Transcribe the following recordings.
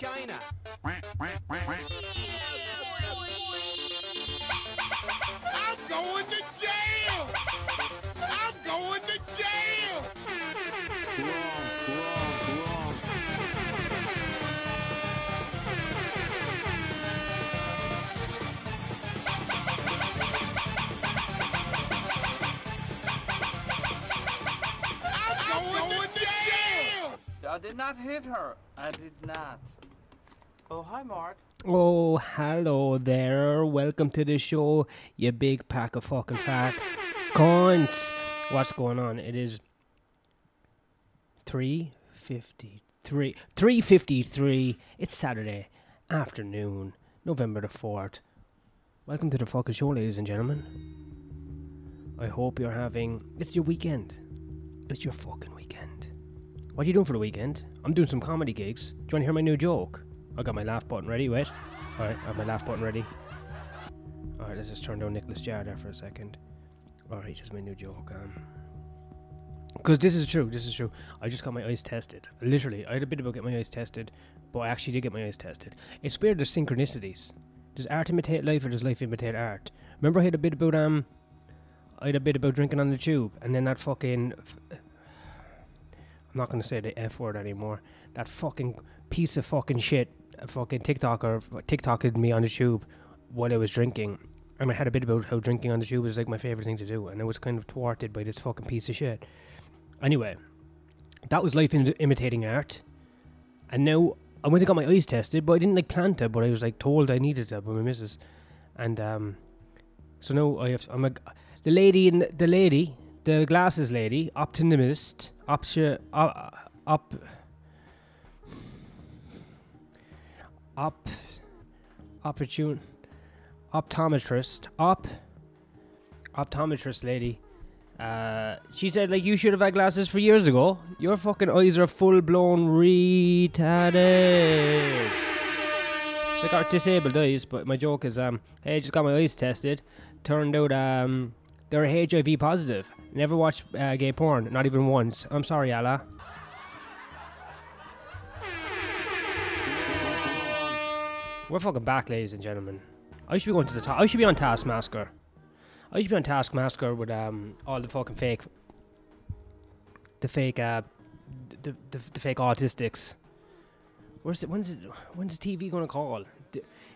China. I'm going to jail! I'm going to jail! I'm going, to jail! I did not hit her. I did not. Oh, hi, Mark. Oh, hello there. Welcome to the show, you big pack of fucking fat cunts. What's going on? It is 3.53. 3.53. It's Saturday afternoon, November the 4th. Welcome to the fucking show, ladies and gentlemen. I hope you're having... It's your weekend. It's your fucking weekend. What are you doing for the weekend? I'm doing some comedy gigs. Do you want to hear my new joke? I got my laugh button ready, wait. Alright, I have my laugh button ready. Alright, let's just turn down Nicolas Jaar there for a second. Alright, just my new joke. Um, because this is true, this is true. I just got my eyes tested. Literally, I had a bit about getting my eyes tested, but I actually did get my eyes tested. It's weird, there's synchronicities. Does art imitate life or does life imitate art? Remember I had a bit about, um, I had a bit about drinking on the tube, and then that fucking. I'm not gonna say the F word anymore. That fucking piece of fucking shit, a fucking TikToker, TikToked me on the tube while I was drinking. And I had a bit about how drinking on the tube was like my favorite thing to do, and I was kind of thwarted by this fucking piece of shit. Anyway, that was life in- imitating art, and now I went and got my eyes tested, but I didn't like plan to, but I was like told I needed to by my missus, and um, so now I have. I'm a the lady in the, lady, the glasses lady, optimist, option, op, op, op, opportune, optometrist, op, optometrist lady. Uh, she said like you should have had glasses for years ago. Your fucking eyes are full blown retarded. It's like our disabled eyes, but my joke is um, hey, I just got my eyes tested. Turned out um, they're HIV positive. Never watched uh, gay porn, not even once. I'm sorry, Allah. We're fucking back, ladies and gentlemen. I should be going to the top. I should be on Taskmaster. I should be on Taskmaster with um all the fucking fake, the fake uh, the the, the fake autistics. Where's the, when's it, when's the TV gonna call?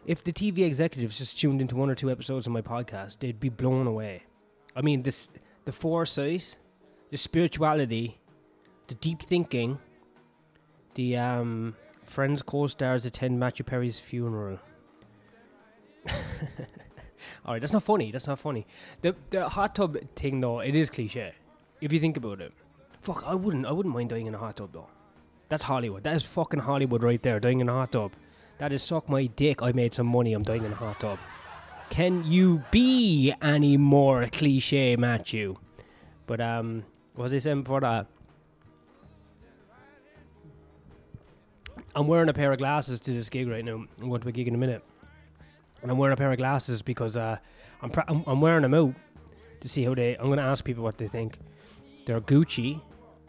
If the TV executives just tuned into one or two episodes of my podcast, they'd be blown away. I mean, this the foresight, the spirituality, the deep thinking, the um friends co-stars attend Matthew Perry's funeral. All right, that's not funny. That's not funny. The the hot tub thing though, it is cliche. If you think about it, fuck, I wouldn't I wouldn't mind dying in a hot tub though. That's Hollywood. That is fucking Hollywood right there. Dying in a hot tub. That is suck my dick. I made some money. I'm dying in a hot tub. Can you be any more cliche, Matthew? But um, what was I saying before that? I'm wearing a pair of glasses to this gig right now. I'm going to a gig in a minute, and I'm wearing a pair of glasses because uh, I'm, pra- I'm I'm wearing them out to see how they. I'm going to ask people what they think. They're Gucci,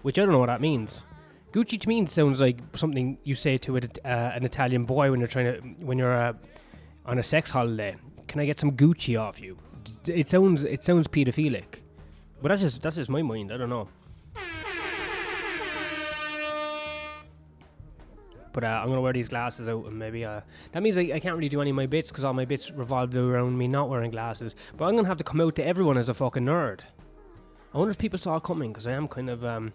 which I don't know what that means. Gucci to me sounds like something you say to a, uh, an Italian boy when you're trying to when you're uh, on a sex holiday. Can I get some Gucci off you? It sounds it sounds pedophilic, but that's just that's just my mind. I don't know. But uh, I'm gonna wear these glasses out, and maybe uh, that means I, I can't really do any of my bits because all my bits revolve around me not wearing glasses. But I'm gonna have to come out to everyone as a fucking nerd. I wonder if people saw it coming because I am kind of um,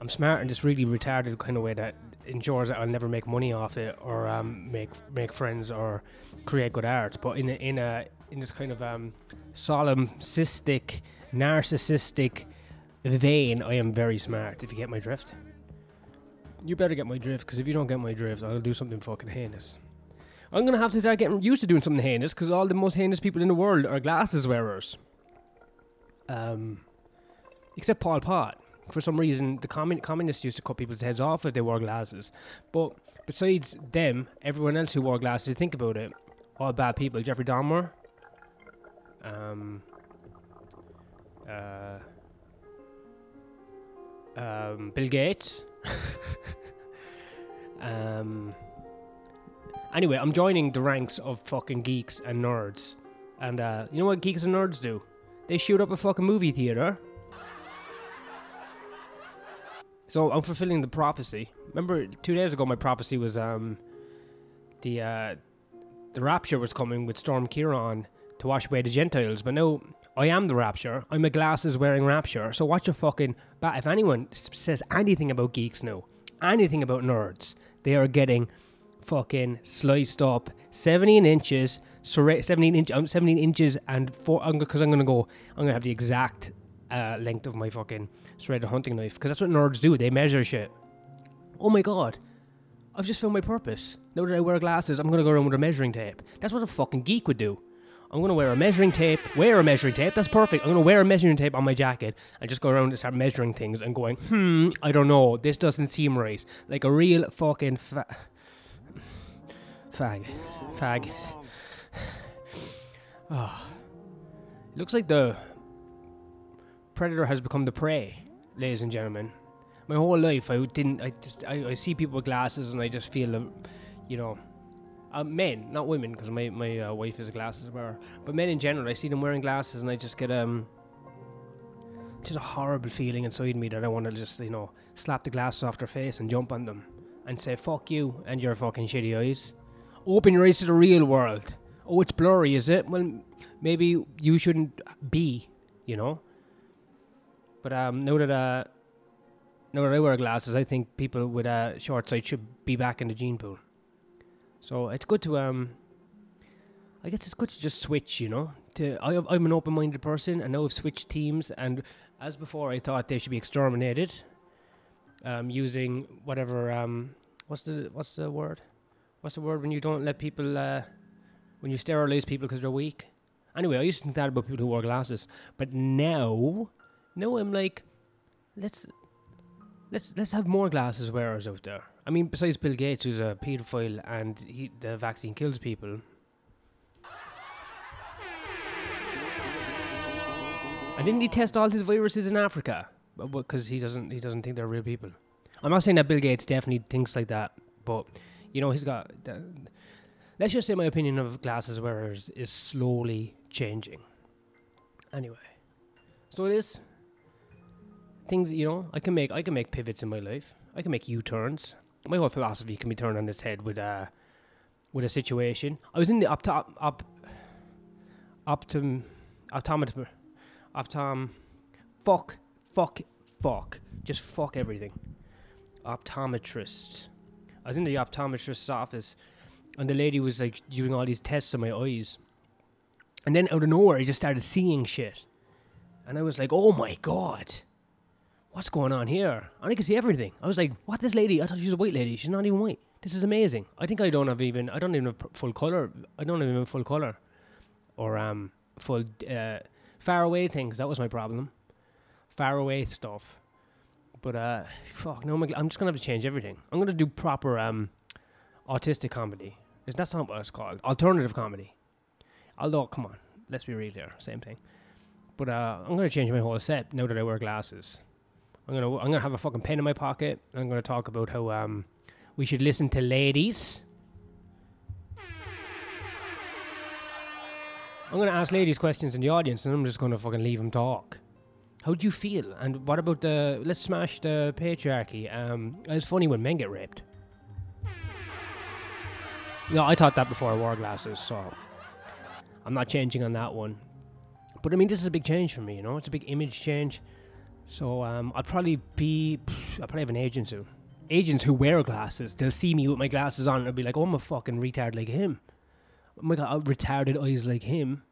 I'm smart in this really retarded kind of way that ensures that I'll never make money off it or um, make make friends or create good art. But in a, in a in this kind of um, solemn, cystic, narcissistic vein, I am very smart. If you get my drift, you better get my drift because if you don't get my drift, I'll do something fucking heinous. I'm gonna have to start getting used to doing something heinous because all the most heinous people in the world are glasses wearers. Um, except Pol Pot. For some reason, the commun- communists used to cut people's heads off if they wore glasses. But besides them, everyone else who wore glasses, think about it, all bad people. Jeffrey Dahmer, um, uh, um, Bill Gates, um, Anyway, I'm joining the ranks of fucking geeks and nerds. And uh, you know what geeks and nerds do? They shoot up a fucking movie theater. So I'm fulfilling the prophecy. Remember, two days ago, my prophecy was um, the uh, the rapture was coming with Storm Ciarán to wash away the Gentiles. But no, I am the rapture. I'm a glasses wearing rapture. So watch your fucking bat. If anyone says anything about geeks now, anything about nerds, they are getting fucking sliced up 17 inches. Serra- 17 inch, um, 17 inches and four. Because I'm gonna go. I'm gonna have the exact uh, length of my fucking serrated hunting knife. Because that's what nerds do. They measure shit. Oh my god. I've just found my purpose. Now that I wear glasses, I'm gonna go around with a measuring tape. That's what a fucking geek would do. I'm gonna wear a measuring tape, wear a measuring tape, that's perfect. I'm gonna wear a measuring tape on my jacket and just go around and start measuring things and going, hmm, I don't know, this doesn't seem right. Like a real fucking fa- fag. Fag. Oh. Looks like the predator has become the prey, ladies and gentlemen my whole life I didn't I just I, I see people with glasses and I just feel you know uh, men not women because my, my uh, wife is a glasses wearer but men in general I see them wearing glasses and I just get um just a horrible feeling inside me that I want to just you know slap the glasses off their face and jump on them and say fuck you and your fucking shitty eyes. Open your eyes to the real world. Oh it's blurry is it? Well maybe you shouldn't be you know? But um now that uh now that I wear glasses, I think people with uh, short sight should be back in the gene pool. So it's good to um. I guess it's good to just switch, you know. To I, I'm an open-minded person, and now I've switched teams. And as before, I thought they should be exterminated, um, using whatever um, what's the what's the word? What's the word when you don't let people uh, when you sterilize people because they're weak? Anyway, I used to think that about people who wear glasses, but now, now I'm like, let's let's let's have more glasses wearers out there. I mean, besides Bill Gates, who's a paedophile and he, the vaccine kills people. And didn't he test all his viruses in Africa? Uh, because he doesn't he doesn't think they're real people. I'm not saying that Bill Gates definitely thinks like that, but you know he's got. The, let's just say my opinion of glasses wearers is slowly changing. Anyway, so it is things you know I can make I can make pivots in my life. I can make U turns. My whole philosophy can be turned on its head with a with a situation. I was in the opto op optim optometer optom fuck fuck fuck just fuck everything. Optometrist. I was in the optometrist's office and the lady was like doing all these tests on my eyes. And then out of nowhere I just started seeing shit. And I was like, oh my god what's going on here? And I could see everything. I was like, what, this lady? I thought she was a white lady. She's not even white. This is amazing. I think I don't have even, I don't even have full color. I don't even have full color. Or um, full, uh, far away things. That was my problem. Far away stuff. But, uh, fuck, no, I'm just to have to change everything. I'm to do proper um, autistic comedy. Is That's not what it's called. Alternative comedy. Although, come on, let's be real here. Same thing. But uh, I'm to change my whole set now that I wear glasses. I'm gonna I'm gonna have a fucking pen in my pocket. I'm gonna talk about how um we should listen to ladies. I'm gonna ask ladies questions in the audience, and I'm just gonna fucking leave them talk. How do you feel? And what about the let's smash the patriarchy? Um, it's funny when men get raped. No, I thought that before I wore glasses, so I'm not changing on that one. But I mean, this is a big change for me. You know, it's a big image change. So um, I'll probably be, I'll probably have an agent soon. Agents who wear glasses, they'll see me with my glasses on and they'll be like, oh, I'm a fucking retard like him. Oh my god, retarded eyes like him.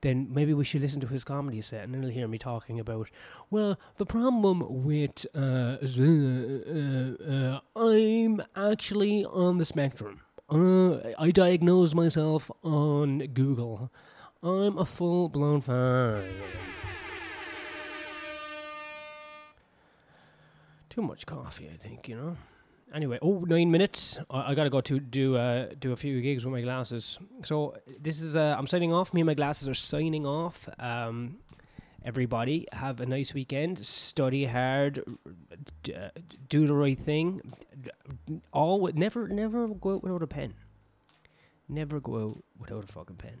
Then maybe we should listen to his comedy set and then they'll hear me talking about, well, the problem with, uh, uh, uh, I'm actually on the spectrum. Uh, I diagnose myself on Google. I'm a full blown fan. Too much coffee, I think, you know. Anyway, oh, nine minutes. I, I gotta go to do uh, do a few gigs with my glasses. So this is uh, I'm signing off. Me and my glasses are signing off. Um, everybody have a nice weekend. Study hard. D- uh, do the right thing. All never never go out without a pen. Never go out without a fucking pen.